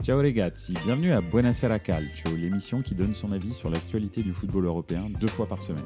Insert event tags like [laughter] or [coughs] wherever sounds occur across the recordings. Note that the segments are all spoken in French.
Ciao ragazzi, bienvenue à Buonasera Calcio, l'émission qui donne son avis sur l'actualité du football européen deux fois par semaine.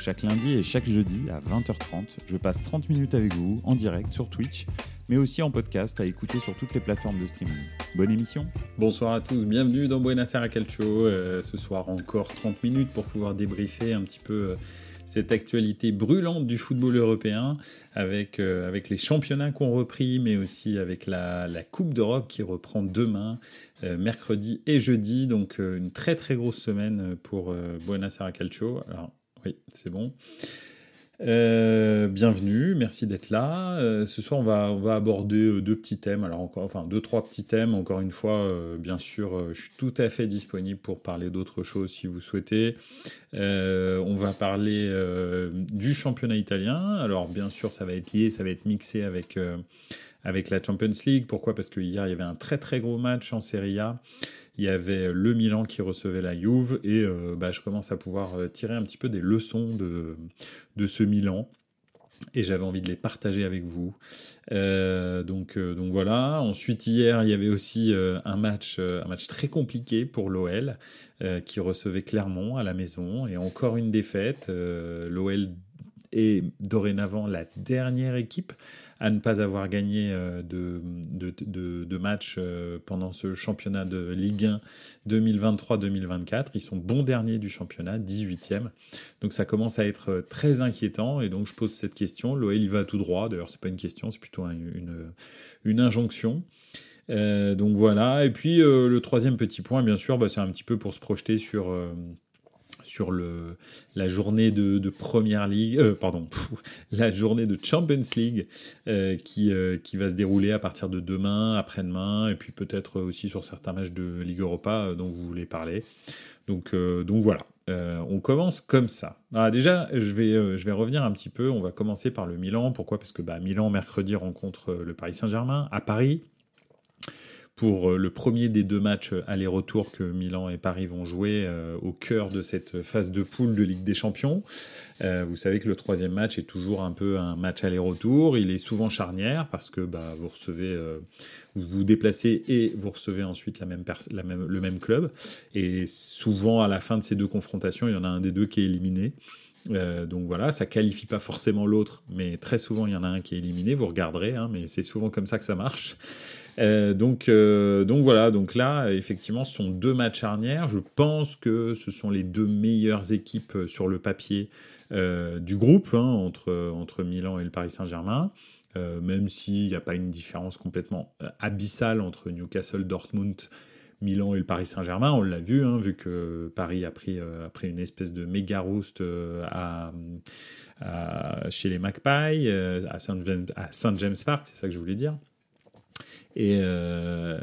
Chaque lundi et chaque jeudi à 20h30, je passe 30 minutes avec vous en direct sur Twitch, mais aussi en podcast à écouter sur toutes les plateformes de streaming. Bonne émission Bonsoir à tous, bienvenue dans Buonasera Calcio. Euh, ce soir encore 30 minutes pour pouvoir débriefer un petit peu euh, cette actualité brûlante du football européen avec, euh, les championnats qu'on repris, mais aussi avec la, Coupe d'Europe qui reprend demain, euh, mercredi et jeudi. Donc euh, une très très grosse semaine pour Buenos Aires Calcio. Alors oui, c'est bon. Euh, bienvenue, merci d'être là. Euh, ce soir, on va, on va aborder euh, deux petits thèmes. Alors, encore, enfin, deux, trois petits thèmes. Encore une fois, bien sûr, je suis tout à fait disponible pour parler d'autres choses si vous souhaitez. on va parler du championnat italien. Alors, bien sûr, ça va être lié, ça va être mixé avec, avec la Champions League. Pourquoi? Parce que hier, il y avait un très très gros match en Serie A il y avait le Milan qui recevait la Juve et euh, bah, je commence à pouvoir euh, tirer un petit peu des leçons de, de ce Milan et j'avais envie de les partager avec vous. Euh, donc, donc voilà. Ensuite hier il y avait aussi un match, un match très compliqué pour l'OL qui recevait Clermont à la maison et encore une défaite. L'OL est dorénavant la dernière équipe à ne pas avoir gagné euh, de, matchs euh, pendant ce championnat de Ligue 1 2023-2024. Ils sont bons derniers du championnat, 18e. Donc ça commence à être euh, très inquiétant. Et donc je pose cette question. L'OL y va tout droit. D'ailleurs, c'est pas une question, c'est plutôt une, une injonction. donc voilà. Et puis le troisième petit point, bien sûr, bah, c'est un petit peu pour se projeter sur sur le, la journée de, de Première Ligue, euh, pardon, la journée de Champions League euh, qui, euh, qui va se dérouler à partir de demain, après-demain, et puis peut-être aussi sur certains matchs de Ligue Europa dont vous voulez parler. Donc, donc voilà, on commence comme ça. Ah, déjà, je vais, je vais revenir un petit peu. On va commencer par le Milan. Pourquoi? Parce que bah, Milan, mercredi, rencontre le Paris Saint-Germain à Paris pour euh, le premier des deux matchs aller-retour que Milan et Paris vont jouer euh, au cœur de cette phase de poule de Ligue des Champions. Euh, vous savez que le troisième match est toujours un peu un match aller-retour. Il est souvent charnière parce que bah, vous recevez, vous vous déplacez et vous recevez ensuite le même club. Et souvent à la fin de ces deux confrontations, il y en a un des deux qui est éliminé. donc voilà, ça qualifie pas forcément l'autre, mais très souvent il y en a un qui est éliminé. Vous regarderez, hein, mais c'est souvent comme ça que ça marche. Euh, donc, euh, donc voilà, donc là, effectivement, ce sont deux matchs charnières. Je pense que ce sont les deux meilleures équipes euh, sur le papier du groupe, hein, entre, entre Milan et le Paris Saint-Germain. même s'il n'y a pas une différence complètement abyssale entre Newcastle, Dortmund, Milan et le Paris Saint-Germain, on l'a vu, hein, vu que Paris a pris, a une espèce de méga roost à, chez les Magpies, à Saint James Park, c'est ça que je voulais dire. Et euh,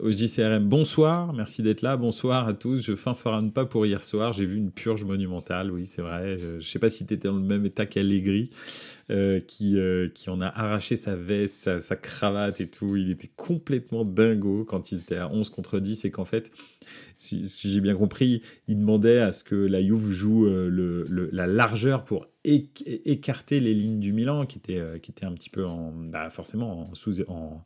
au JCRM, bonsoir, merci d'être là, bonsoir à tous. Je fanfaronne pas pour hier soir, j'ai vu une purge monumentale, oui, c'est vrai. Je, sais pas si tu étais dans le même état qu'Allegri, euh, qui, euh, qui en a arraché sa veste, sa, cravate et tout. Il était complètement dingo quand ils étaient à 11 contre 10 et qu'en fait, si, j'ai bien compris, il demandait à ce que la Juve joue la largeur pour écarter les lignes du Milan, qui était, qui était un petit peu en, bah forcément en sous, en,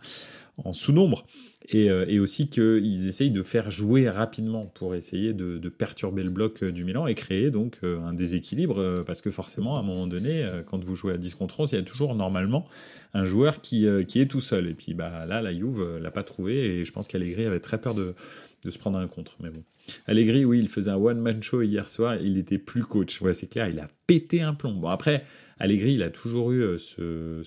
en sous-nombre, et, euh, et, aussi qu'ils essayent de faire jouer rapidement pour essayer de, perturber le bloc euh, du Milan et créer donc euh, un déséquilibre, parce que forcément, à un moment donné, quand vous jouez à 10 contre 11, il y a toujours normalement un joueur qui, qui est tout seul. Et puis bah, là, la Juve l'a pas trouvé, et je pense qu'Allegri avait très peur de, de se prendre un contre. Mais bon. Allegri, oui, il faisait un one-man show hier soir, il était plus coach. Ouais, c'est clair, il a pété un plomb. Bon, après, Allegri, il a toujours eu euh, ce,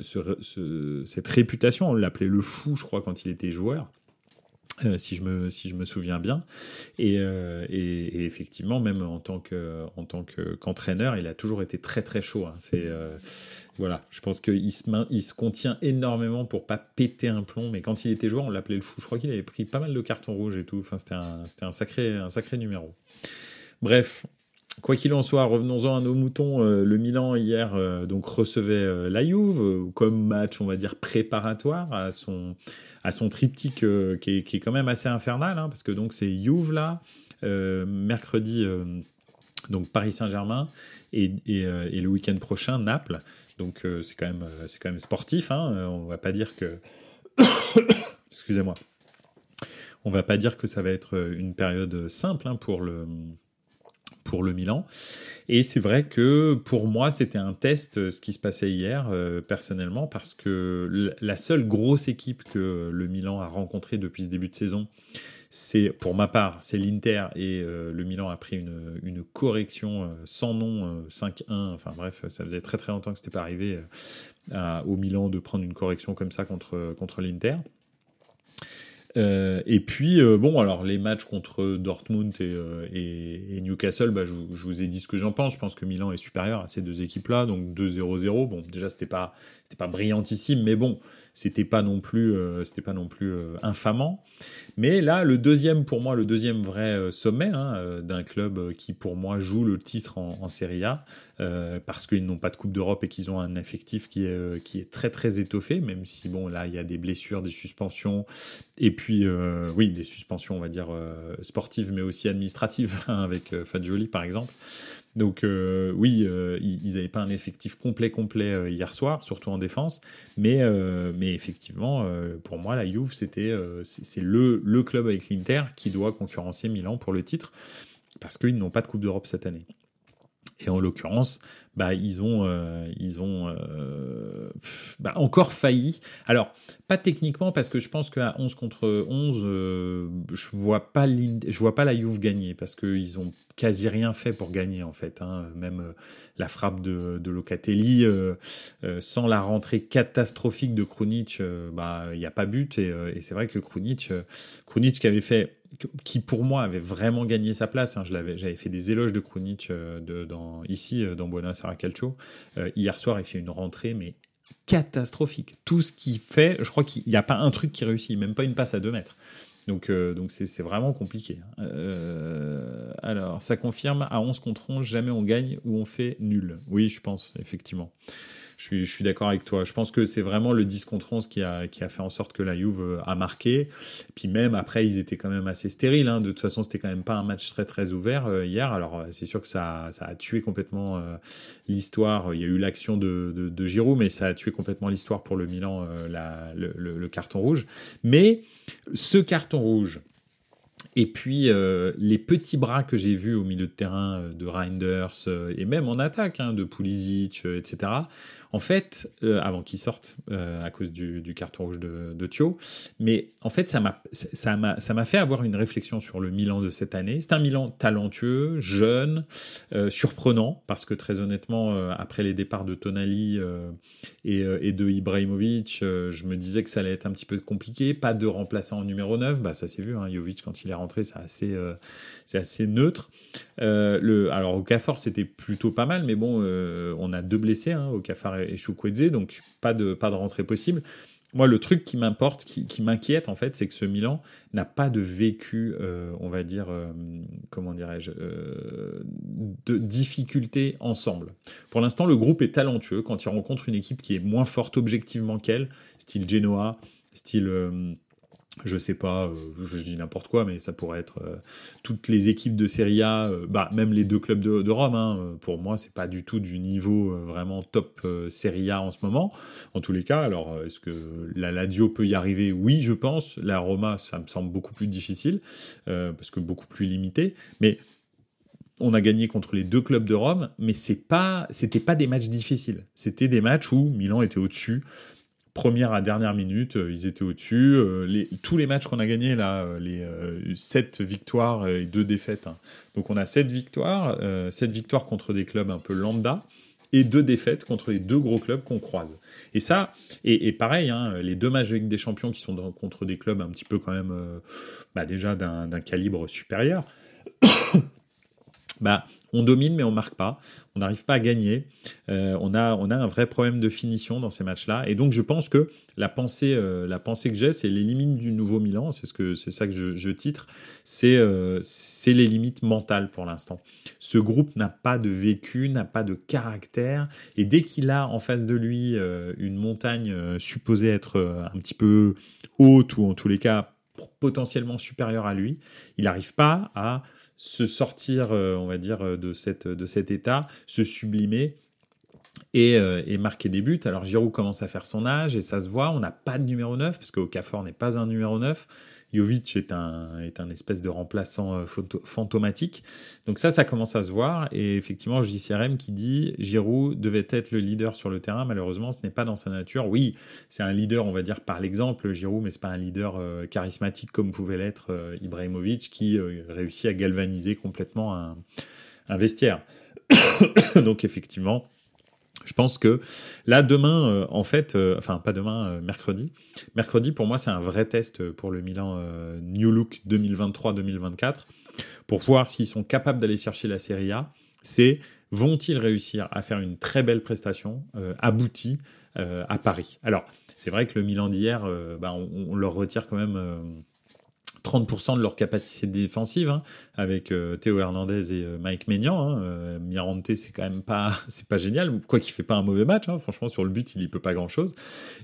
ce, cette réputation. On l'appelait le fou, je crois, quand il était joueur. Euh, si, je me, si je me souviens bien. Et, euh, et, effectivement, même en tant que, en tant qu'entraîneur, il a toujours été très très chaud. Hein. C'est voilà, je pense qu'il se, il se contient énormément pour pas péter un plomb. Mais quand il était joueur, on l'appelait le fou. Je crois qu'il avait pris pas mal de cartons rouges et tout. Enfin, c'était un, c'était un sacré, un sacré numéro. Bref, Quoi qu'il en soit, revenons-en à nos moutons. Euh, le Milan hier euh, donc recevait euh, la Juve comme match, on va dire préparatoire à son à son triptyque qui est, qui, est, quand même assez infernal, hein, parce que donc c'est Juve là, mercredi donc Paris Saint-Germain et, et, le week-end prochain Naples. Donc c'est quand même c'est quand même sportif. Hein, on va pas dire que [coughs] excusez-moi On va pas dire que ça va être une période simple hein, pour le pour le Milan. Et c'est vrai que pour moi, c'était un test ce qui se passait hier, personnellement, parce que la seule grosse équipe que le Milan a rencontrée depuis ce début de saison, c'est pour ma part, c'est l'Inter et euh, le Milan a pris une, correction euh, sans nom 5-1. Euh, enfin bref, ça faisait très très longtemps que c'était pas arrivé au Milan de prendre une correction comme ça contre l'Inter. Et puis, bon, alors les matchs contre Dortmund et, et, Newcastle, bah, je, je, vous ai dit ce que j'en pense. Je pense que Milan est supérieur à ces deux équipes-là, donc 2-0-0. Bon, déjà, c'était pas, c'était pas brillantissime, mais bon, c'était pas non plus, euh, c'était pas non plus euh, infamant. Mais là, le deuxième, pour moi, le deuxième vrai euh, sommet hein, d'un club qui, pour moi, joue le titre en, Serie A, parce qu'ils n'ont pas de Coupe d'Europe et qu'ils ont un effectif qui est, qui est très très étoffé, même si bon là il y a des blessures, des suspensions, et puis oui des suspensions on va dire sportives mais aussi administratives [laughs] hein, avec Fadjoli par exemple. Donc euh, oui, euh, ils n'avaient pas un effectif complet complet euh, hier soir, surtout en défense, mais, effectivement, pour moi, la Juve, c'était c'est le club avec l'Inter qui doit concurrencer Milan pour le titre, parce qu'ils n'ont pas de Coupe d'Europe cette année. Et en l'occurrence, bah, ils ont, euh, ils ont euh, bah, encore failli. Alors, pas techniquement, parce que je pense qu'à 11 contre 11, euh, je vois pas je vois pas la Juve gagner, parce qu'ils ont quasi rien fait pour gagner, en fait. Hein. Même la frappe de, de Locatelli, sans la rentrée catastrophique de Krunic, bah, il n'y a pas but. Et, et c'est vrai que Krunic, Krunic qui avait fait qui pour moi avait vraiment gagné sa place. Hein. J'avais fait des éloges de Krunic euh, ici, euh, dans Buenos Aires Calcio. Euh, hier soir, il fait une rentrée, mais catastrophique. Tout ce qu'il fait, je crois qu'il n'y a pas un truc qui réussit, même pas une passe à deux mètres. Donc donc c'est vraiment compliqué. Hein. alors, ça confirme, à 11 contre 11, jamais on gagne ou on fait nul. Oui, je pense, effectivement je suis, d'accord avec toi. Je pense que c'est vraiment le 10 contre 11 qui a, qui a fait en sorte que la Juve euh, a marqué. Puis même après, ils étaient quand même assez stériles. Hein. De toute façon, c'était quand même pas un match très très ouvert euh, hier. Alors euh, c'est sûr que ça, ça a tué complètement l'histoire. Il y a eu l'action de, de, Giroud, mais ça a tué complètement l'histoire pour le Milan, la, le, le, carton rouge. Mais ce carton rouge, et puis les petits bras que j'ai vus au milieu de terrain de Reinders et même en attaque hein, de Pulisic, etc. En fait, euh, avant qu'il sorte euh, à cause du, carton rouge de, Thio, mais en fait, ça m'a, fait avoir une réflexion sur le Milan de cette année. C'est un Milan talentueux, jeune, euh, surprenant, parce que très honnêtement, après les départs de Tonali et, de Ibrahimovic, je me disais que ça allait être un petit peu compliqué. Pas de remplaçant en numéro 9, bah, ça s'est vu, hein, Jovic, quand il est rentré, c'est assez, neutre. alors, au Cafort, c'était plutôt pas mal, mais bon, on a deux blessés, hein, au Cafard et Chukwueze, donc pas de, pas de rentrée possible. Moi, le truc qui m'importe, qui, m'inquiète en fait, c'est que ce Milan n'a pas de vécu, euh, on va dire, euh, comment dirais-je, euh, de difficultés ensemble. Pour l'instant, le groupe est talentueux quand il rencontre une équipe qui est moins forte objectivement qu'elle, style Genoa, style je sais pas, euh, je dis n'importe quoi, mais ça pourrait être euh, toutes les équipes de Serie A, euh, bah, même les deux clubs de, Rome. Hein, pour moi, c'est pas du tout du niveau vraiment top Serie A en ce moment. En tous les cas, alors est-ce que la Lazio peut y arriver? Oui, je pense. La Roma, ça me semble beaucoup plus difficile parce que beaucoup plus limité. Mais on a gagné contre les deux clubs de Rome, mais c'est pas, c'était pas des matchs difficiles. C'était des matchs où Milan était au-dessus première à dernière minute, euh, ils étaient au-dessus. Euh, tous les matchs qu'on a gagnés, là, euh, les 7 victoires et 2 défaites. Hein. Donc on a 7 victoires, 7 victoires contre des clubs un peu lambda et 2 défaites contre les deux gros clubs qu'on croise. Et ça, et, pareil, hein, les deux matchs avec des champions qui sont contre des clubs un petit peu quand même, bah déjà d'un calibre supérieur, [coughs] bah on domine mais on marque pas, on n'arrive pas à gagner. Euh, on, a, on a un vrai problème de finition dans ces matchs-là. Et donc je pense que la pensée, euh, la pensée que j'ai, c'est les limites du nouveau Milan, c'est ce que c'est ça que je, titre, c'est euh, c'est les limites mentales pour l'instant. Ce groupe n'a pas de vécu, n'a pas de caractère, et dès qu'il a en face de lui une montagne supposée être un petit peu haute ou en tous les cas potentiellement supérieure à lui, il n'arrive pas à se sortir, euh, on va dire, euh, de, cette, de cet état, se sublimer et, euh, et, marquer des buts. Alors Giroud commence à faire son âge et ça se voit, on n'a pas de numéro 9 parce qu'Okafor n'est pas un numéro 9. Jovic est un, est un espèce de remplaçant euh, fantomatique. Donc ça, ça commence à se voir. Et effectivement, JCRM qui dit Giroud devait être le leader sur le terrain. Malheureusement, ce n'est pas dans sa nature. Oui, c'est un leader, on va dire, par l'exemple, Giroud, mais c'est pas un leader euh, charismatique comme pouvait l'être euh, Ibrahimovic qui réussit à galvaniser complètement un, un vestiaire. [coughs] Donc effectivement, je pense que là, demain, euh, en fait, euh, enfin pas demain, euh, mercredi. Mercredi, pour moi, c'est un vrai test pour le Milan New Look 2023-2024 pour voir s'ils sont capables d'aller chercher la Serie A. C'est vont-ils réussir à faire une très belle prestation aboutie à Paris? Alors, c'est vrai que le Milan d'hier, bah, on, on, leur retire quand même 30% de leur capacité défensive hein, avec euh, Théo Hernandez et euh, Mike Maignan. Hein, euh, Mirante, c'est quand même pas, [laughs] c'est pas génial. Quoi qu'il fait pas un mauvais match. Hein, franchement, sur le but, il y peut pas grand chose.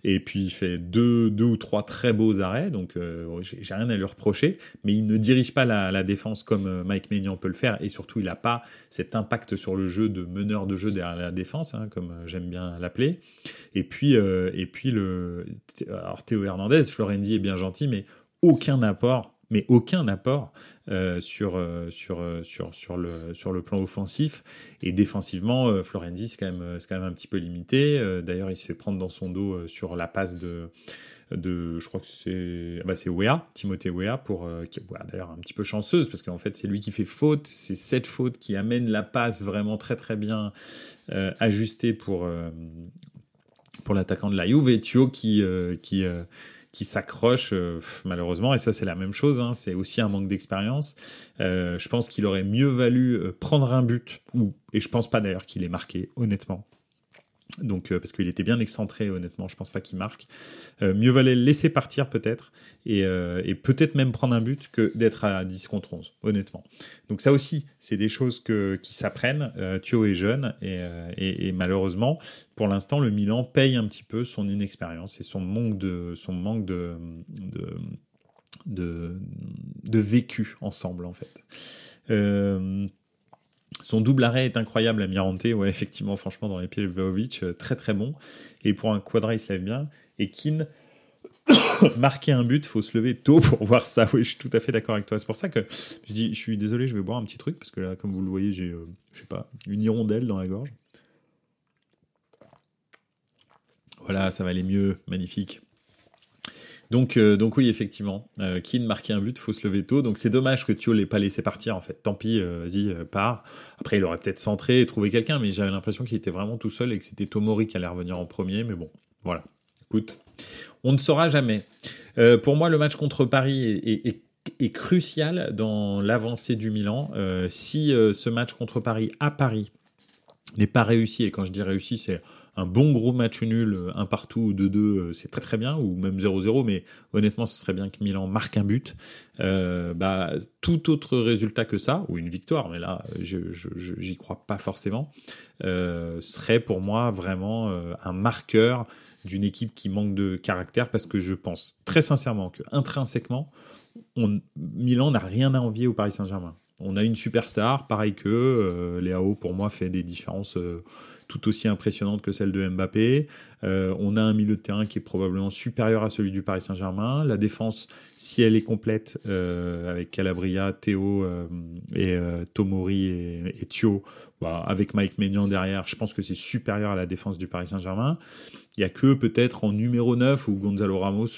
Et puis il fait deux, deux ou trois très beaux arrêts. Donc j'ai rien à lui reprocher. Mais il ne dirige pas la, la défense comme Mike Maignan peut le faire. Et surtout, il a pas cet impact sur le jeu de meneur de jeu derrière la défense, hein, comme j'aime bien l'appeler. Et puis, et puis le, alors Théo Hernandez, Florenzi est bien gentil, mais aucun apport, mais aucun apport euh, sur, euh, sur, euh, sur, sur, le, sur le plan offensif. Et défensivement, Florenzi, c'est quand, même, quand même un petit peu limité. D'ailleurs, il se fait prendre dans son dos sur la passe de, de je crois que c'est bah c'est Wea, Timothée Wea, pour, qui est d'ailleurs un petit peu chanceuse, parce qu'en fait, c'est lui qui fait faute. C'est cette faute qui amène la passe vraiment très très bien ajustée pour, pour l'attaquant de la Juve. Thio qui... qui qui s'accroche euh, malheureusement. Et ça c'est la même chose hein, c'est aussi un manque d'expérience. Euh, je pense qu'il aurait mieux valu euh, prendre un but et je pense pas d'ailleurs qu'il ait marqué honnêtement donc, euh, parce qu'il était bien excentré, honnêtement, je pense pas qu'il marque. Euh, mieux valait le laisser partir peut-être, et, euh, et peut-être même prendre un but que d'être à 10 contre 11, honnêtement. Donc ça aussi, c'est des choses que, qui s'apprennent. Thio est jeune, et, et, malheureusement, pour l'instant, le Milan paye un petit peu son inexpérience et son manque de, son manque de, de, de vécu ensemble, en fait. Son double arrêt est incroyable à Mirante, ouais, effectivement, franchement, dans les pieds de Vlaovic, euh, très très bon. Et pour un quadra, il se lève bien. Et Keane, [coughs] marquer un but, faut se lever tôt pour voir ça. Oui, je suis tout à fait d'accord avec toi. C'est pour ça que je dis, je suis désolé, je vais boire un petit truc, parce que là, comme vous le voyez, j'ai, euh, je sais pas, une hirondelle dans la gorge. Voilà, ça va aller mieux, magnifique. Donc, euh, donc oui, effectivement, euh, Keane marquait un but, faut se lever tôt. Donc c'est dommage que Thio l'ait pas laissé partir en fait. Tant pis, euh, vas-y, euh, pars. Après, il aurait peut-être centré et trouvé quelqu'un, mais j'avais l'impression qu'il était vraiment tout seul et que c'était Tomori qui allait revenir en premier. Mais bon, voilà. Écoute, on ne saura jamais. pour moi, le match contre Paris est crucial dans l'avancée du Milan. si ce match contre Paris à Paris n'est pas réussi, et quand je dis réussi, c'est un bon gros match nul, euh, un partout ou 2-2, euh, c'est très très bien, ou même 0-0, mais honnêtement, ce serait bien que Milan marque un but. Euh, bah, tout autre résultat que ça, ou une victoire, mais là, je, j'y crois pas forcément, serait pour moi vraiment un marqueur d'une équipe qui manque de caractère, parce que je pense très sincèrement que intrinsèquement, Milan n'a rien à envier au Paris Saint-Germain. On a une superstar, pareil que euh, Léao pour moi fait des différences tout aussi impressionnante que celle de Mbappé. Euh, on a un milieu de terrain qui est probablement supérieur à celui du Paris Saint-Germain. La défense, si elle est complète, euh, avec Calabria, Théo euh, et Tomori et, Thio, bah, avec Mike Maignan derrière, je pense que c'est supérieur à la défense du Paris Saint-Germain. Il y a que peut-être en numéro 9 où Gonzalo Ramos,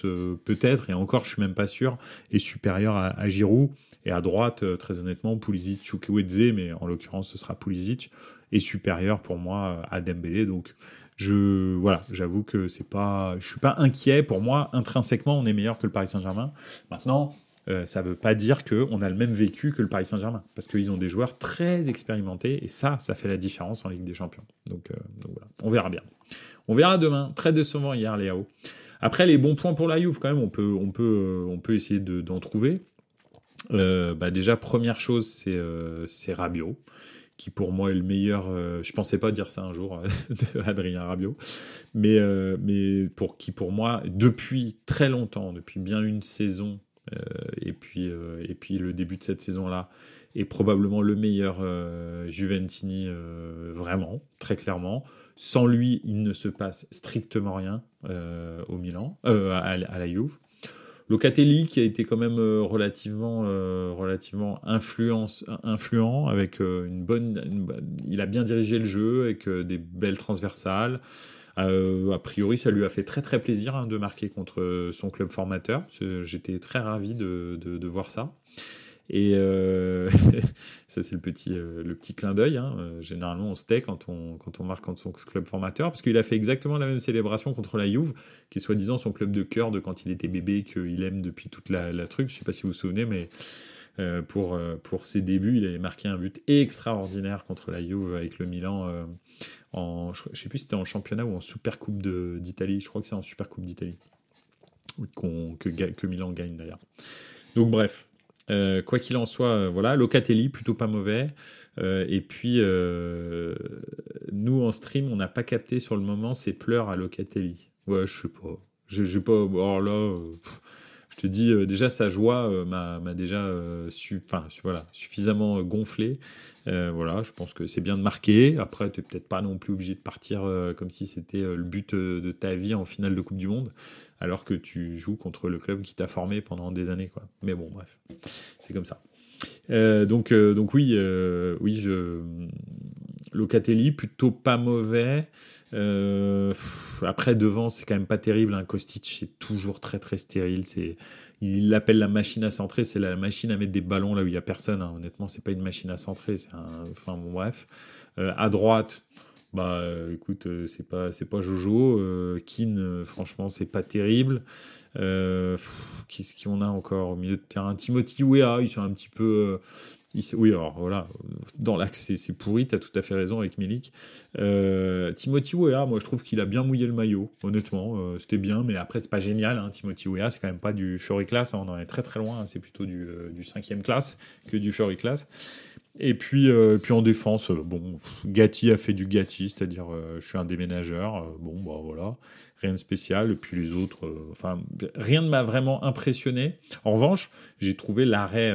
peut-être, et encore je suis même pas sûr, est supérieur à, à Giroud. Et à droite, euh, très honnêtement, Pulisic, Chukwueze, mais en l'occurrence ce sera Pulisic est supérieur pour moi à Dembélé. Donc je voilà, j'avoue que c'est pas, je suis pas inquiet. Pour moi, intrinsèquement, on est meilleur que le Paris Saint-Germain. Maintenant, euh, ça veut pas dire que on a le même vécu que le Paris Saint-Germain, parce qu'ils ont des joueurs très expérimentés et ça, ça fait la différence en Ligue des Champions. Donc, euh, voilà, on verra bien. On verra demain. Très décevant hier, Léo. Après, les bons points pour la Juve, quand même, on peut essayer d'en trouver. Euh, bah déjà, première chose, c'est euh, Rabiot qui pour moi est le meilleur. Euh, je pensais pas dire ça un jour [laughs] de Adrien Rabiot, mais euh, mais pour qui pour moi depuis très longtemps, depuis bien une saison euh, et puis euh, le début de cette saison là est probablement le meilleur euh, Juventini euh, vraiment très clairement. Sans lui, il ne se passe strictement rien au Milan, à, à, la Juve. Locatelli qui a été quand même relativement, relativement influence, influent avec une bonne, il a bien dirigé le jeu avec des belles transversales. a priori, ça lui a fait très très plaisir hein, de marquer contre son club formateur. J'étais très ravi de, voir ça. Et euh, [laughs] ça, c'est le petit, euh, le petit clin d'œil. Hein. Euh, généralement, on se tait quand on, quand on marque contre son club formateur, parce qu'il a fait exactement la même célébration contre la Juve, qui est soi-disant son club de cœur de quand il était bébé, qu'il aime depuis toute la, truc. Je sais pas si vous vous souvenez, mais pour, pour ses débuts, il avait marqué un but extraordinaire contre la Juve avec le Milan. en, je, sais plus si c'était en championnat ou en Super Coupe d'Italie. Je crois que c'est en Super Coupe d'Italie. que, que Milan gagne d'ailleurs. Donc bref, euh, quoi qu'il en soit, euh, voilà, Locatelli, plutôt pas mauvais. Euh, et puis, nous, en stream, on n'a pas capté sur le moment ses pleurs à Locatelli. Ouais, je sais pas. Je sais pas. Alors là, je te dis, déjà, sa joie m'a déjà su, voilà, suffisamment gonflé. voilà, je pense que c'est bien de marquer. Après, tu n'es peut-être pas non plus obligé de partir comme si c'était le but de ta vie en finale de Coupe du Monde alors que tu joues contre le club qui t'a formé pendant des années. Quoi. Mais bon, bref, c'est comme ça. Euh, donc, euh, donc oui, euh, oui, je... Locatelli, plutôt pas mauvais. après, devant, c'est quand même pas terrible. Un hein. Kostic, c'est toujours très très stérile. C'est, il l'appelle la machine à centrer. C'est la machine à mettre des ballons là où il y a personne. Hein. Honnêtement, c'est pas une machine à centrer. C'est un... Enfin, bon, bref. à droite, bah euh, écoute, euh, c'est pas c'est pas Jojo. Euh, Keane, franchement, c'est pas terrible. Qu'est-ce qu'on a encore au milieu de terrain? Timothy Weah, ils sont un petit peu. oui, alors voilà, dans l'axe, c'est pourri, tu as tout à fait raison avec Milik. Timothy Weah, moi je trouve qu'il a bien mouillé le maillot, honnêtement, c'était bien, mais après c'est pas génial. Hein, Timothy Weah, c'est quand même pas du Fury Class, hein, on en est très très loin, hein, c'est plutôt du, du 5 classe que du Fury Class. Et puis, euh, puis en défense, euh, bon, Gatti a fait du Gatti, c'est-à-dire euh, je suis un déménageur, bon, bah voilà, rien de spécial. Et puis les autres, enfin, rien ne m'a vraiment impressionné. En revanche, j'ai trouvé l'arrêt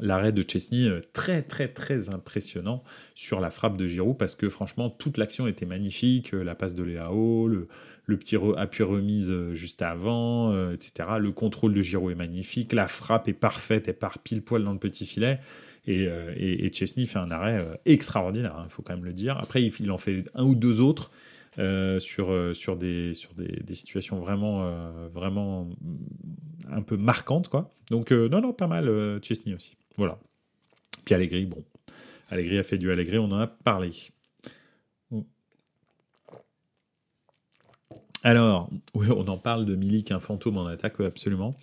l'arrêt de Chesney très très très impressionnant sur la frappe de Giroud parce que franchement toute l'action était magnifique, la passe de Léao, le, le petit appui remise juste avant, etc. Le contrôle de Giroud est magnifique, la frappe est parfaite, elle part pile poil dans le petit filet. Euh, et, Chesney fait un arrêt euh, extraordinaire, il hein, faut quand même le dire. Après, il, en fait un ou deux autres euh, sur, sur, des, sur des, situations vraiment, vraiment un peu marquantes. Quoi. Donc, non, non, pas mal Chesney aussi. Voilà. Puis Allegri, bon. Allegri a fait du Allegri, on en a parlé. Alors, on en parle de Milik, un fantôme en attaque, absolument.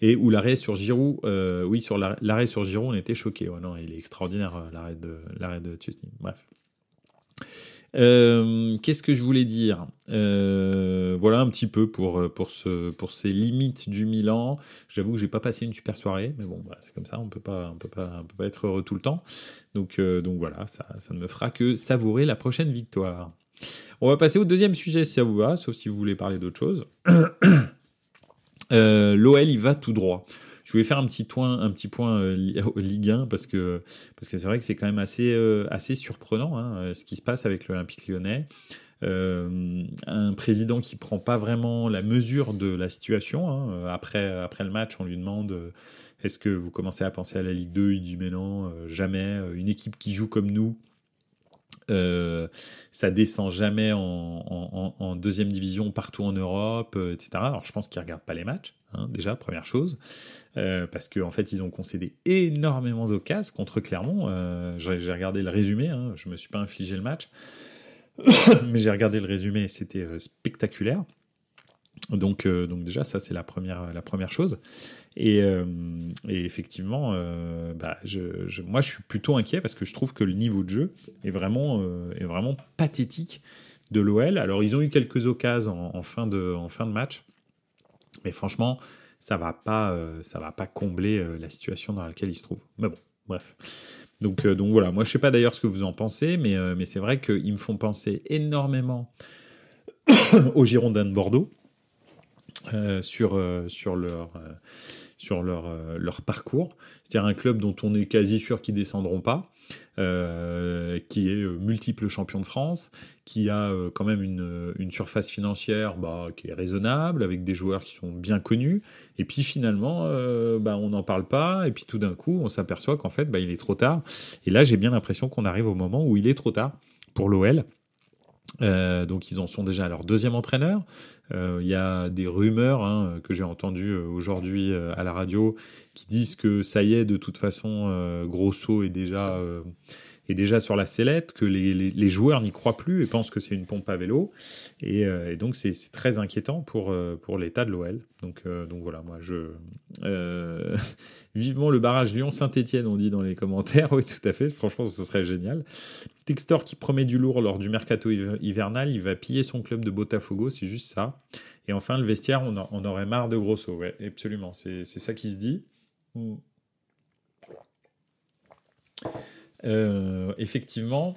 Et où l'arrêt sur Giroud, euh, oui, sur l'arrêt sur Giroud, on était choqué. non, il est extraordinaire, euh, l'arrêt de, l'arrêt de Chesney. Bref. Euh, qu'est-ce que je voulais dire? Voilà un petit peu pour, pour, ce, pour ces limites du Milan. J'avoue que j'ai pas passé une super soirée, mais bon, c'est comme ça, on peut pas, on peut pas, on peut pas être heureux tout le temps. Donc, donc voilà, ça, ça ne me fera que savourer la prochaine victoire. On va passer au deuxième sujet si ça vous va, sauf si vous voulez parler d'autre chose. [clears throat] euh, L'OL, il va tout droit. Je voulais faire un petit point, un petit point euh, [laughs] Ligue 1 parce que parce que c'est vrai que c'est quand même assez euh, assez surprenant hein, ce qui se passe avec l'Olympique Lyonnais. un président qui prend pas vraiment la mesure de la situation. Hein. Après après le match, on lui demande est-ce que vous commencez à penser à la Ligue 2 Il dit mais non, jamais. Une équipe qui joue comme nous, euh, ça descend jamais en, deuxième division partout en Europe, euh, etc. Alors je pense qu'ils regardent pas les matchs, hein, déjà première chose, euh, parce qu'en en fait ils ont concédé énormément d'occasions contre Clermont. j'ai regardé le résumé, hein, je me suis pas infligé le match, [coughs] mais j'ai regardé le résumé, c'était spectaculaire. Donc, donc déjà ça c'est la première la première chose. Euh, et, effectivement, euh, bah, je, moi, je suis plutôt inquiet parce que je trouve que le niveau de jeu est vraiment, euh, est vraiment pathétique de l'OL. Alors, ils ont eu quelques occasions en, fin, de, en fin de match, mais franchement, ça va pas, va pas combler la situation dans laquelle ils se trouvent. Mais bon, bref. Donc, donc voilà, moi je sais pas d'ailleurs ce que vous en pensez, mais, mais c'est vrai qu'ils me font penser énormément [coughs] aux Girondins de Bordeaux sur, sur leur sur leur, leur parcours. C'est-à-dire un club dont on est quasi sûr qu'ils descendront pas. Euh, qui est euh, multiple champion de France, qui a euh, quand même une, une surface financière bah, qui est raisonnable, avec des joueurs qui sont bien connus, et puis finalement, bah, on n'en parle pas, et puis tout d'un coup, on s'aperçoit qu'en fait, bah, il est trop tard. Et là, j'ai bien l'impression qu'on arrive au moment où il est trop tard pour l'OL. Donc ils en sont déjà à leur deuxième entraîneur. Il y a des rumeurs hein, que j'ai entendues aujourd'hui à la radio qui disent que ça y est, de toute façon, euh, Grosso est déjà, est déjà sur la sellette, que les, les, joueurs n'y croient plus et pensent que c'est une pompe à vélo. Et, euh, et donc, c'est très inquiétant pour, euh, pour l'état de l'OL. Donc, euh, donc voilà, moi, je. [laughs] vivement le barrage Lyon-Saint-Etienne, on dit dans les commentaires. [laughs] Oui, tout à fait. Franchement, ce serait génial. Textor qui promet du lourd lors du mercato hivernal, il va piller son club de Botafogo, c'est juste ça. Et enfin, le vestiaire, on, on aurait marre de Grosso. Ouais, absolument. C'est ça qui se dit. Mm. Euh, effectivement,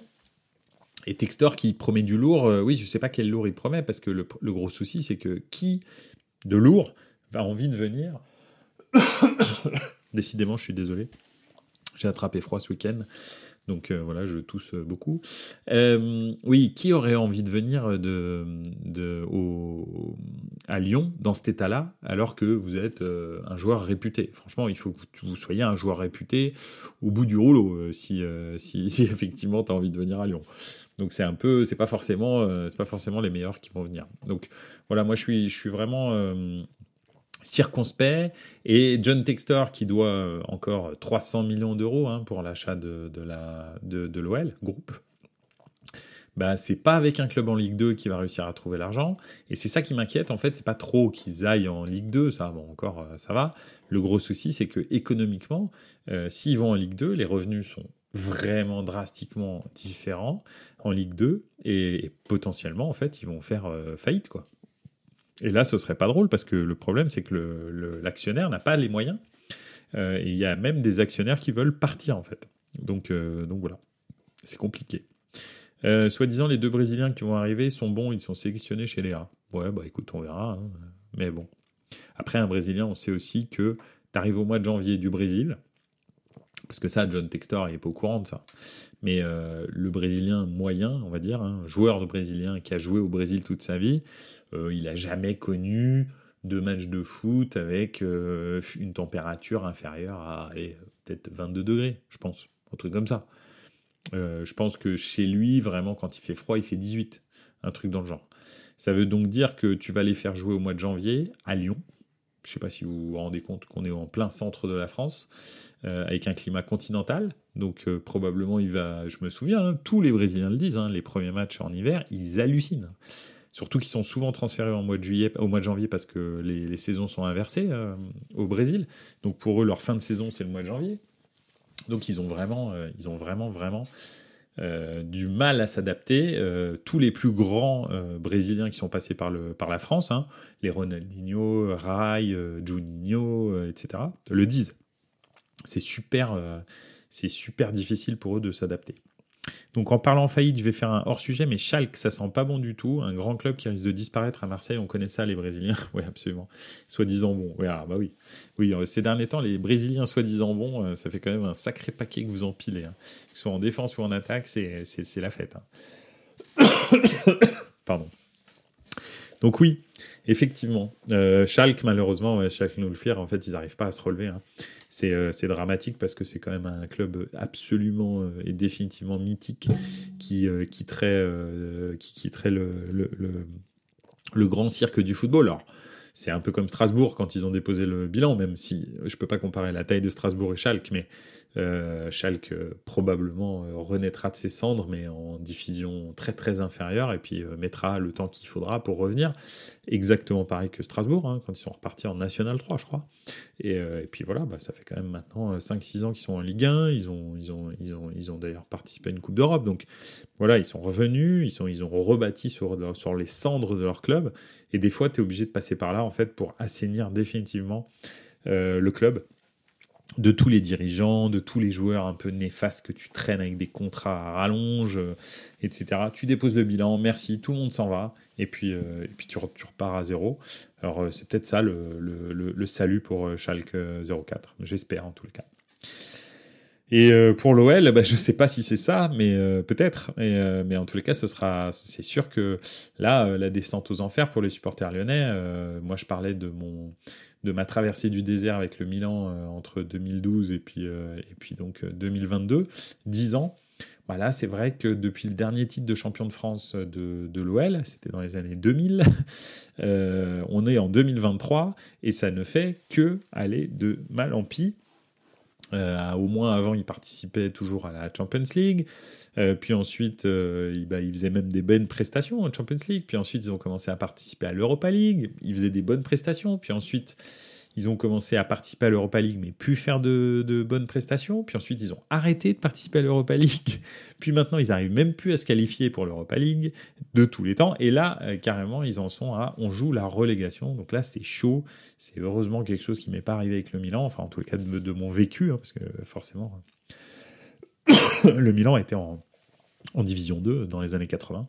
et Textor qui promet du lourd, euh, oui, je sais pas quel lourd il promet, parce que le, gros souci, c'est que qui de lourd va envie de venir [coughs] Décidément, je suis désolé. J'ai attrapé froid ce week-end. Donc euh, voilà, je tousse beaucoup. Oui, qui aurait envie de venir de, de, au, à Lyon dans cet état-là, alors que vous êtes euh, un joueur réputé Franchement, il faut que vous soyez un joueur réputé au bout du rouleau, si, si, [laughs] si, effectivement tu as envie de venir à Lyon. Donc c'est un peu, c'est pas forcément, c'est pas forcément les meilleurs qui vont venir. Donc voilà, moi je suis, je suis vraiment circonspect et John Textor qui doit euh, encore 300 millions d'euros hein, pour l'achat de, la, de l'OL groupe. Bah, c'est pas avec un club en Ligue 2 qui va réussir à trouver l'argent et c'est ça qui m'inquiète en fait c'est pas trop qu'ils aillent en Ligue 2 ça bon encore euh, ça va le gros souci c'est que économiquement euh, s'ils vont en Ligue 2 les revenus sont vraiment drastiquement différents en Ligue 2 et, potentiellement en fait ils vont faire faillite quoi et là, ce serait pas drôle parce que le problème, c'est que l'actionnaire n'a pas les moyens. Euh, et il y a même des actionnaires qui veulent partir, en fait. Donc, euh, donc voilà, c'est compliqué. Euh, Soi-disant, les deux Brésiliens qui vont arriver sont bons, ils sont sélectionnés chez les A. Ouais, bah écoute, on verra. Hein. Mais bon. Après, un Brésilien, on sait aussi que tu arrives au mois de janvier du Brésil. Parce que ça, John Textor n'est pas au courant de ça. Mais euh, le Brésilien moyen, on va dire, un hein, joueur de Brésilien qui a joué au Brésil toute sa vie, euh, il n'a jamais connu de match de foot avec une température inférieure à peut-être 22 degrés, je pense, un truc comme ça. Euh, je pense que chez lui, vraiment, quand il fait froid, il fait 18, un truc dans le genre. Ça veut donc dire que tu vas les faire jouer au mois de janvier à Lyon. Je ne sais pas si vous vous rendez compte qu'on est en plein centre de la France, avec un climat continental. Donc probablement, il va. Je me souviens, hein, tous les Brésiliens le disent. Hein, les premiers matchs en hiver, ils hallucinent. Surtout qu'ils sont souvent transférés au mois de janvier parce que les, saisons sont inversées euh, au Brésil. Donc pour eux, leur fin de saison, c'est le mois de janvier. Donc ils ont vraiment, euh, vraiment, vraiment euh, du mal à s'adapter. tous les plus grands brésiliens qui sont passés par la France, hein, les Ronaldinho, Rai, Juninho, etc., le disent. C'est super, c'est super difficile pour eux de s'adapter. Donc en parlant faillite, je vais faire un hors sujet, mais Schalke, ça sent pas bon du tout. Un grand club qui risque de disparaître à Marseille, on connaît ça, les Brésiliens. [laughs] oui, absolument. Soi-disant bon. Oui, ah, bah oui. Oui, euh, ces derniers temps, les Brésiliens soi-disant bons, euh, ça fait quand même un sacré paquet que vous empilez. Hein. Que ce soit en défense ou en attaque, c'est la fête. Hein. [coughs] Pardon. Donc oui, effectivement. Euh, Schalke, malheureusement, Schalke nous le fier, en fait, ils n'arrivent pas à se relever. Hein. Euh, c'est dramatique parce que c'est quand même un club absolument euh, et définitivement mythique qui euh, quitterait, qui quitterait le, le, le, grand cirque du football. Alors, c'est un peu comme Strasbourg quand ils ont déposé le bilan, même si je peux pas comparer la taille de Strasbourg et Schalke, mais euh, Schalke euh, probablement euh, renaîtra de ses cendres, mais en diffusion très très inférieure, et puis mettra le temps qu'il faudra pour revenir. Exactement pareil que Strasbourg, hein, quand ils sont repartis en National 3, je crois. Et, puis voilà, bah, ça fait quand même maintenant 5-6 ans qu'ils sont en Ligue 1, ils ont, ils ont, ils ont, ils ont d'ailleurs participé à une Coupe d'Europe, donc voilà, ils sont revenus, ils, sont, ils ont rebâti sur, sur les cendres de leur club, et des fois, tu es obligé de passer par là, en fait, pour assainir définitivement le club de tous les dirigeants, de tous les joueurs un peu néfastes que tu traînes avec des contrats à rallonge, euh, etc. Tu déposes le bilan, merci, tout le monde s'en va, et puis, euh, et puis tu, repars à zéro. Alors euh, c'est peut-être ça le, salut pour Schalke 04, j'espère en tous les cas. Et pour l'OL, bah, je ne sais pas si c'est ça, mais peut-être. mais en tous les cas, ce sera, c'est sûr que là, la descente aux enfers pour les supporters lyonnais. moi, je parlais de mon de ma traversée du désert avec le Milan euh, entre 2012 et puis, euh, et puis donc 2022, euh, 10 ans. Voilà, c'est vrai que depuis le dernier titre de champion de France de, de l'OL, c'était dans les années 2000, [laughs] on est en 2023 et ça ne fait que aller de mal en pis. Au moins avant, il participait toujours à la Champions League. puis ensuite, il, bah, faisaient même des bonnes prestations en Champions League. Puis ensuite, ils ont commencé à participer à l'Europa League. Ils faisaient des bonnes prestations. Puis ensuite, ils ont commencé à participer à l'Europa League, mais plus faire de, bonnes prestations. Puis ensuite, ils ont arrêté de participer à l'Europa League. [laughs] Puis maintenant, ils n'arrivent même plus à se qualifier pour l'Europa League de tous les temps. Et là, euh, carrément, ils en sont à on joue la relégation. Donc là, c'est chaud. C'est heureusement quelque chose qui m'est pas arrivé avec le Milan. Enfin, en tout cas, de, mon vécu, hein, parce que forcément, [coughs] le Milan était en, Division 2 dans les années 80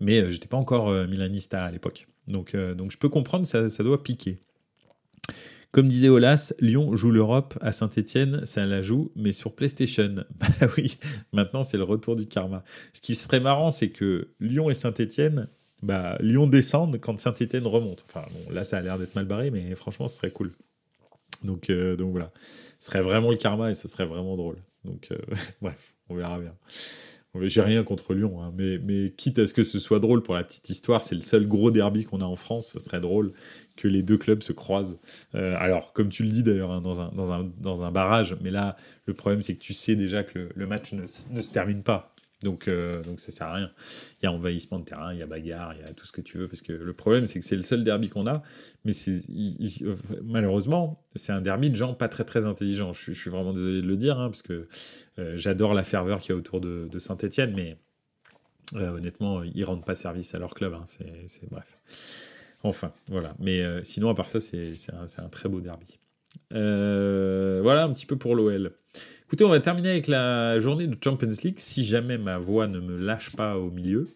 mais euh, j'étais pas encore euh, milanista à l'époque. Donc, je peux comprendre, ça doit piquer. Comme disait Olas, Lyon joue l'Europe à Saint-Etienne, ça la joue, mais sur PlayStation. [laughs] Bah oui, maintenant c'est le retour du karma. Ce qui serait marrant, c'est que Lyon et Saint-Etienne, bah, Lyon descendent quand Saint-Etienne remonte. Enfin, bon, là ça a l'air d'être mal barré, mais franchement, ce serait cool. Donc, euh, voilà. Ce serait vraiment le karma et ce serait vraiment drôle. Donc, euh, [laughs] bref, on verra bien. J'ai rien contre Lyon, hein, mais, mais quitte à ce que ce soit drôle pour la petite histoire, c'est le seul gros derby qu'on a en France, ce serait drôle que les deux clubs se croisent. Euh, alors, comme tu le dis d'ailleurs, hein, dans, un, dans, un, dans un barrage, mais là, le problème, c'est que tu sais déjà que le, match ne, se termine pas. Donc, euh, donc ça sert à rien. Il y a envahissement de terrain, il y a bagarre, il y a tout ce que tu veux. Parce que le problème, c'est que c'est le seul derby qu'on a. Mais c'est malheureusement, c'est un derby de gens pas très très intelligents. Je, suis vraiment désolé de le dire, hein, parce que euh, j'adore la ferveur qu'il y a autour de, de Saint-Etienne, mais honnêtement, ils rendent pas service à leur club. Hein. C'est bref. Enfin, voilà. Mais euh, sinon, à part ça, c'est un, très beau derby. Euh, voilà un petit peu pour l'OL. Écoutez, on va terminer avec la journée de Champions League, si jamais ma voix ne me lâche pas au milieu.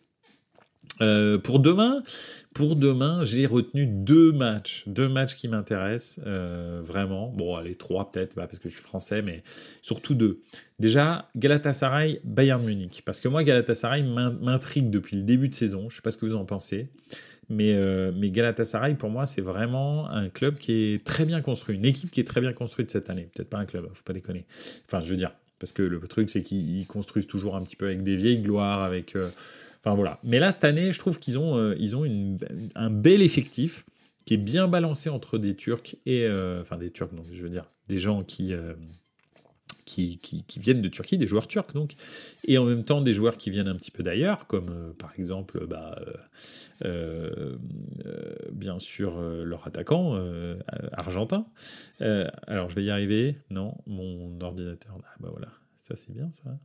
Euh, pour demain, pour demain, j'ai retenu deux matchs, deux matchs qui m'intéressent vraiment. Bon, allez trois peut-être, bah, parce que je suis français, mais surtout deux. Déjà, Galatasaray, Bayern Munich, parce que moi, Galatasaray m'intrigue depuis le début de saison. Je sais pas ce que vous en pensez. Mais, euh, mais Galatasaray, pour moi, c'est vraiment un club qui est très bien construit, une équipe qui est très bien construite cette année. Peut-être pas un club, faut pas déconner. Enfin, je veux dire, parce que le truc, c'est qu'ils construisent toujours un petit peu avec des vieilles gloires, avec. Euh, enfin voilà. Mais là, cette année, je trouve qu'ils ont, euh, ils ont un bel effectif qui est bien balancé entre des Turcs et. enfin, des Turcs, non, je veux dire, des gens qui qui, viennent de Turquie, des joueurs turcs donc, et en même temps des joueurs qui viennent un petit peu d'ailleurs, comme euh, par exemple, bah, euh, euh, bien sûr, leur attaquant argentin. alors je vais y arriver, non, mon ordinateur, ah, bah voilà, ça c'est bien ça.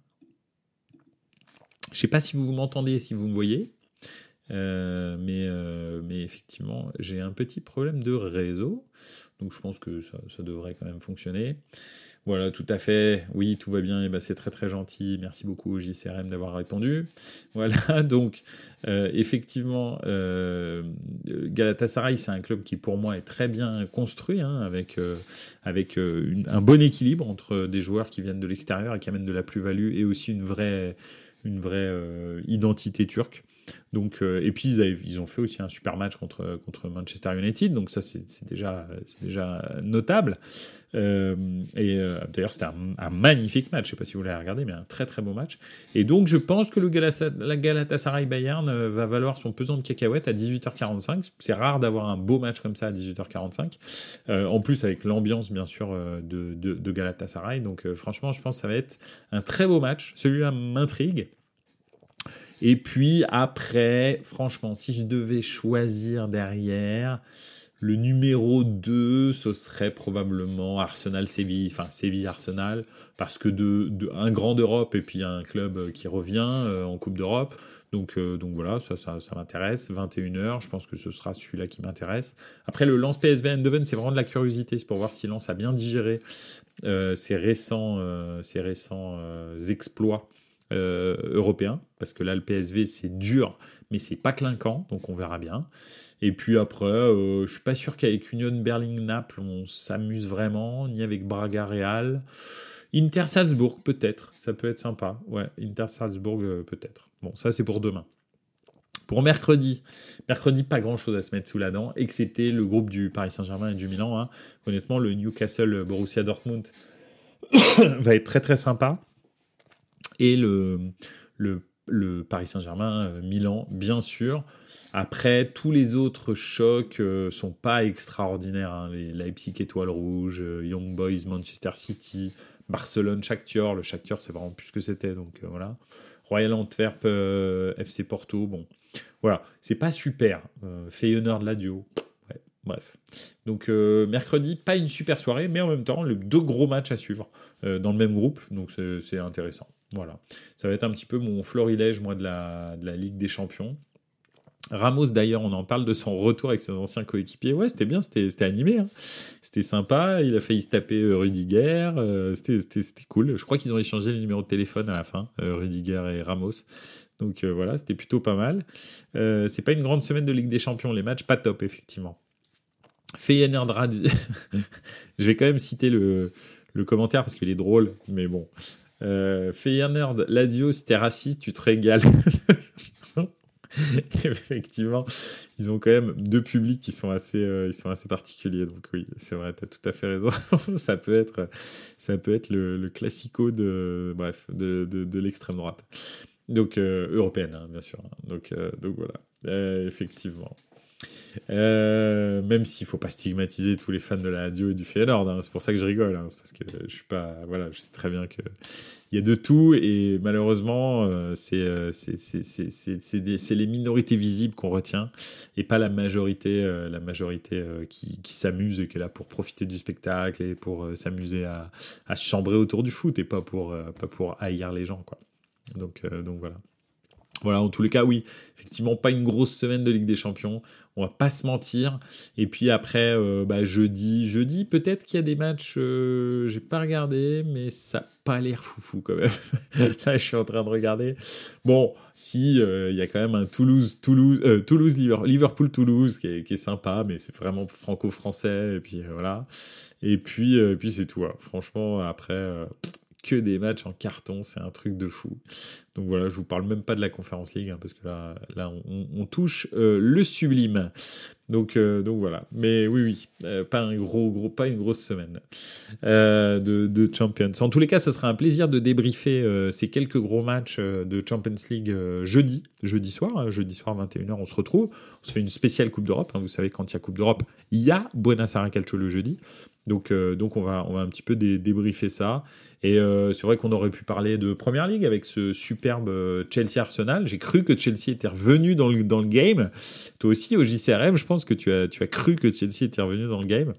Je sais pas si vous m'entendez, si vous me voyez. Mais, mais effectivement, j'ai un petit problème de réseau. Donc je pense que ça, devrait quand même fonctionner. Voilà, tout à fait. Oui, tout va bien. Et ben, c'est très très gentil. Merci beaucoup au JCRM d'avoir répondu. [laughs] Voilà, donc euh, effectivement, euh, Galatasaray, c'est un club qui pour moi est très bien construit, hein, avec, euh, avec un bon équilibre entre des joueurs qui viennent de l'extérieur et qui amènent de la plus-value et aussi une vraie, une vraie identité turque. Donc, et puis ils, ont fait aussi un super match contre, contre Manchester United, donc ça c'est déjà, déjà notable. Euh, et euh, d'ailleurs, c'était un, magnifique match. Je ne sais pas si vous l'avez regardé, mais un très très beau match. Et donc, je pense que le la Galatasaray Bayern euh, va valoir son pesant de cacahuètes à 18h45. C'est rare d'avoir un beau match comme ça à 18h45. en plus, avec l'ambiance, bien sûr, de, de, de Galatasaray. Donc, franchement, je pense que ça va être un très beau match. Celui-là m'intrigue. Et puis après, franchement, si je devais choisir derrière, le numéro 2, ce serait probablement Arsenal-Séville, enfin Séville-Arsenal, parce que de, un grand d'Europe et puis un club qui revient euh, en Coupe d'Europe. Donc, donc voilà, ça, m'intéresse. 21h, je pense que ce sera celui-là qui m'intéresse. Après, le lance PSV Eindhoven, c'est vraiment de la curiosité. C'est pour voir si Lance a bien digéré ces récents, ces récents exploits européens. Parce que là, le PSV, c'est dur, mais c'est pas clinquant. Donc on verra bien. Et puis après, euh, je suis pas sûr qu'avec Union Berlin-Naples, on s'amuse vraiment, ni avec Braga Real. Inter Salzbourg, peut-être, ça peut être sympa. Ouais, Inter Salzbourg, euh, peut-être. Bon, ça c'est pour demain. Pour mercredi, mercredi, pas grand chose à se mettre sous la dent, excepté le groupe du Paris Saint-Germain et du Milan. Hein. Honnêtement, le Newcastle Borussia Dortmund [coughs] va être très très sympa. Et le, le, Paris Saint-Germain, euh, Milan, bien sûr. Après, tous les autres chocs euh, sont pas extraordinaires. Hein. Les Leipzig Étoile Rouge, euh, Young Boys, Manchester City, Barcelone, Shakhtar. Le Shakhtar, c'est vraiment plus ce que c'était. Donc euh, voilà. Royal Antwerp, FC Porto. Bon, voilà. C'est pas super. Feyenoord de la duo. Bref. Donc mercredi, pas une super soirée, mais en même temps, le deux gros matchs à suivre dans le même groupe. Donc c'est intéressant. Voilà. Ça va être un petit peu mon florilège, moi, de la, de la Ligue des Champions. Ramos, d'ailleurs, on en parle de son retour avec ses anciens coéquipiers. Ouais, c'était bien, c'était animé. Hein. C'était sympa. Il a failli se taper euh, Rudiger. Euh, c'était cool. Je crois qu'ils ont échangé les numéros de téléphone à la fin, euh, Rudiger et Ramos. Donc voilà, c'était plutôt pas mal. c'est pas une grande semaine de Ligue des Champions. Les matchs, pas top, effectivement. Feyenoord [laughs] Je vais quand même citer le, commentaire parce qu'il est drôle, mais bon. Euh, Feyenoord, Lazio, c'était raciste, tu te régales. [laughs] effectivement, ils ont quand même deux publics qui sont assez, euh, ils sont assez particuliers. Donc oui, c'est vrai, tu as tout à fait raison. [laughs] ça peut être, ça peut être le, le classico de, bref, de, de, l'extrême droite. Donc euh, européenne, hein, bien sûr. Donc, euh, donc voilà, effectivement. Même s'il faut pas stigmatiser tous les fans de la radio et du Feyenoord, hein, c'est pour ça que je rigole, hein, c'est parce que je suis pas, voilà, je sais très bien que il y a de tout et malheureusement, euh, euh, c'est les minorités visibles qu'on retient et pas la majorité, euh, la majorité qui, qui s'amuse et qui est là pour profiter du spectacle et pour s'amuser à, à se chambrer autour du foot et pas pour, pas pour haïr les gens. Quoi. Donc, donc voilà. Voilà, en tous les cas, oui, effectivement, pas une grosse semaine de Ligue des Champions on va pas se mentir. Et puis après, euh, bah, jeudi, jeudi, peut-être qu'il y a des matchs, euh, j'ai pas regardé, mais ça n'a pas l'air foufou quand même. [laughs] Là, je suis en train de regarder. Bon, si, euh, il y a quand même un Toulouse, Toulouse, Toulouse, Liverpool, Toulouse qui est, qui est sympa, mais c'est vraiment franco-français. Et puis voilà. Et puis, puis c'est tout. Hein. Franchement, après que des matchs en carton, c'est un truc de fou. Donc voilà, je vous parle même pas de la Conférence League, hein, parce que là, là on, touche euh, le sublime. Donc, euh, donc voilà. Mais oui, oui, euh, pas un gros, gros, pas une grosse semaine de, de, Champions. En tous les cas, ça sera un plaisir de débriefer ces quelques gros matchs de Champions League jeudi, jeudi soir, hein, jeudi soir 21h, on se retrouve. On se fait une spéciale Coupe d'Europe. Hein. vous savez, quand il y a Coupe d'Europe, il y a Buenos Aires Calcio le jeudi. Donc, euh, donc on, va, on va un petit peu débriefer ça. Et euh, c'est vrai qu'on aurait pu parler de Première Ligue avec ce superbe euh, Chelsea-Arsenal. J'ai cru que Chelsea était revenu dans le, dans le game. Toi aussi, au JCRM, je pense que tu as, tu as cru que Chelsea était revenu dans le game.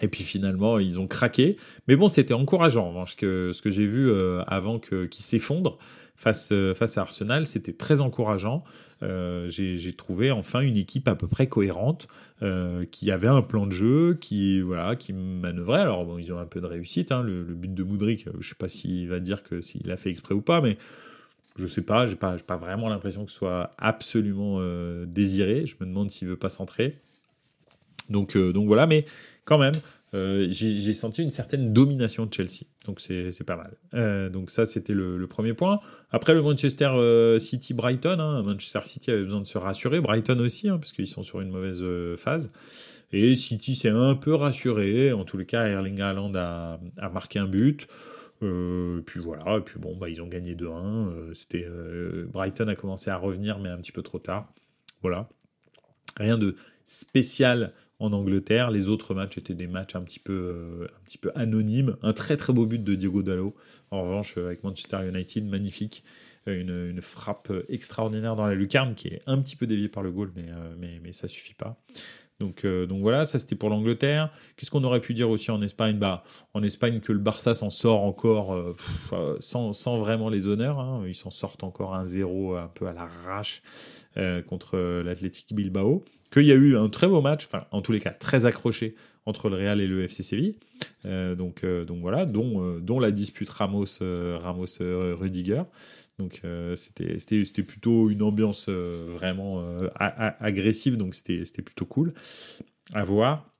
Et puis finalement, ils ont craqué. Mais bon, c'était encourageant. En revanche, que, ce que j'ai vu avant qu'ils s'effondrent face, face à Arsenal, c'était très encourageant. Euh, j'ai trouvé enfin une équipe à peu près cohérente euh, qui avait un plan de jeu, qui voilà, qui manœuvrait. Alors bon, ils ont un peu de réussite. Hein. Le, but de Moudric, euh, je sais pas s'il va dire que s'il a fait exprès ou pas, mais je sais pas. J'ai pas, pas vraiment l'impression que ce soit absolument désiré. Je me demande s'il veut pas centrer. Donc voilà, mais quand même, euh, j'ai senti une certaine domination de Chelsea. Donc c'est pas mal. Euh, donc ça, c'était le, premier point. Après le Manchester euh, City-Brighton, hein, Manchester City avait besoin de se rassurer. Brighton aussi, hein, parce qu'ils sont sur une mauvaise phase. Et City s'est un peu rassuré. En tous les cas, Erling Haaland a, a marqué un but. Euh, puis voilà, puis bon, bah, ils ont gagné 2-1. C'était Brighton a commencé à revenir, mais un petit peu trop tard. Voilà. Rien de spécial en Angleterre. Les autres matchs étaient des matchs un petit peu, euh, un petit peu anonymes. Un très très beau but de Diego Dallo. En revanche, euh, avec Manchester United, magnifique. Euh, une, frappe extraordinaire dans la lucarne qui est un petit peu déviée par le goal, mais, mais, mais ça suffit pas. Donc, donc voilà, ça c'était pour l'Angleterre. Qu'est-ce qu'on aurait pu dire aussi en Espagne? Bah, en Espagne que le Barça s'en sort encore sans, sans, vraiment les honneurs. Hein. Ils s'en sortent encore un 0 un peu à l'arrache contre l'Athletic Bilbao. Qu'il y a eu un très beau match, enfin en tous les cas très accroché entre le Real et le FC Séville. Euh, donc, euh, donc voilà, dont, euh, dont la dispute Ramos, Ramos Rudiger. Donc c'était plutôt une ambiance vraiment agressive, donc c'était plutôt cool à voir.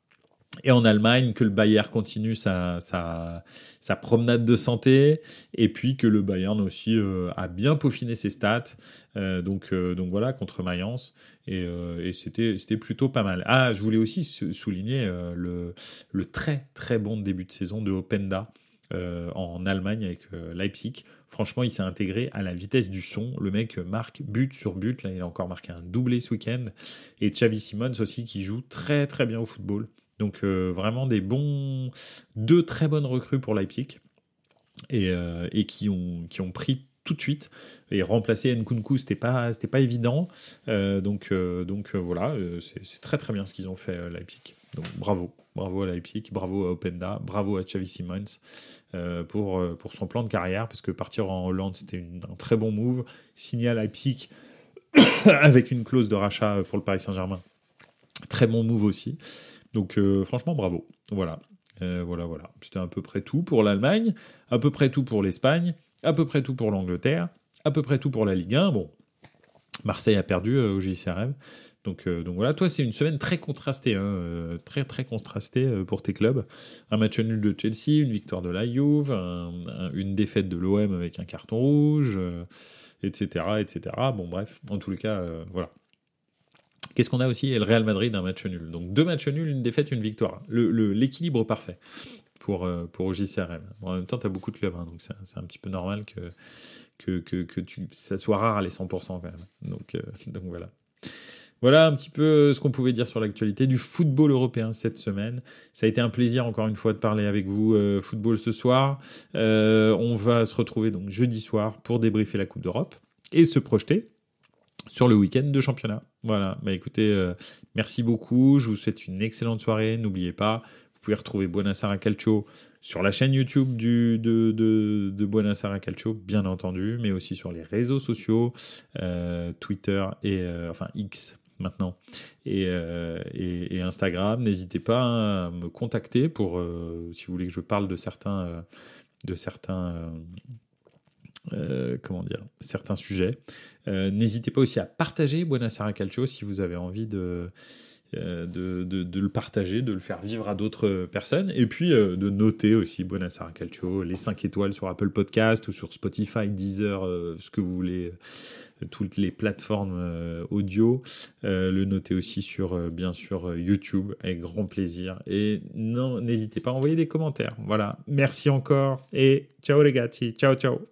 Et en Allemagne, que le Bayern continue sa, sa, promenade de santé, et puis que le Bayern aussi euh, a bien peaufiné ses stats. Euh, donc, euh, donc voilà, contre Mayence. Et, et c'était plutôt pas mal. Ah, je voulais aussi souligner le, le, très très bon début de saison de Openda. en Allemagne avec Leipzig. Franchement, il s'est intégré à la vitesse du son. Le mec marque but sur but. Là, il a encore marqué un doublé ce week-end. Et Xavi Simons aussi qui joue très très bien au football. Donc euh, vraiment des bons, deux très bonnes recrues pour Leipzig. Et, euh, qui, ont, pris tout de suite. Et remplacer Nkunku c'était pas c'était pas évident. Euh, donc donc voilà c'est très très bien ce qu'ils ont fait Leipzig. Donc bravo. Bravo à Leipzig bravo à Openda bravo à Xavi Simons pour son plan de carrière. Parce que partir en Hollande c'était un très bon move. Signer à Leipzig [coughs] avec une clause de rachat pour le Paris Saint-Germain très bon move aussi donc euh, franchement, bravo. Voilà. Euh, voilà, voilà. C'était à peu près tout pour l'Allemagne, à peu près tout pour l'Espagne, à peu près tout pour l'Angleterre, à peu près tout pour la Ligue 1. Bon, Marseille a perdu euh, au JCRM. Donc, donc voilà, toi, c'est une semaine très contrastée, hein, très très contrastée pour tes clubs. Un match nul de Chelsea, une victoire de la Juve, une défaite de l'OM avec un carton rouge, etc., etc. Bon, bref, en tous les cas, voilà. Qu'est-ce qu'on a aussi Et le Real Madrid, un match nul. Donc deux matchs nuls, une défaite, une victoire. L'équilibre parfait pour, euh, pour JCRM. en même temps, tu as beaucoup de clubs, hein, donc c'est un petit peu normal que, ça soit rare les 100% quand même. Donc, euh, [laughs] donc voilà. Voilà un petit peu ce qu'on pouvait dire sur l'actualité du football européen cette semaine. Ça a été un plaisir encore une fois de parler avec vous euh, football ce soir. on va se retrouver donc jeudi soir pour débriefer la Coupe d'Europe et se projeter sur le week-end de championnat. Voilà, bah écoutez, euh, merci beaucoup, je vous souhaite une excellente soirée, n'oubliez pas, vous pouvez retrouver Buonasera Calcio sur la chaîne YouTube de, de, Calcio, bien entendu, mais aussi sur les réseaux sociaux, euh, Twitter et, euh, enfin X maintenant, et, et, et Instagram. N'hésitez pas à me contacter pour, si vous voulez que je parle de certains... de certains euh, comment dire, certains sujets. Euh, n'hésitez pas aussi à partager Buonasera Calcio si vous avez envie de, euh, de, de, le partager, de le faire vivre à d'autres personnes, et puis de noter aussi Buonasera Calcio, les 5 étoiles sur Apple Podcast ou sur Spotify, Deezer, ce que vous voulez, toutes les plateformes audio, le noter aussi sur, bien sûr, YouTube, avec grand plaisir, et non, n'hésitez pas à envoyer des commentaires. Voilà, merci encore, et ciao les gars, ciao ciao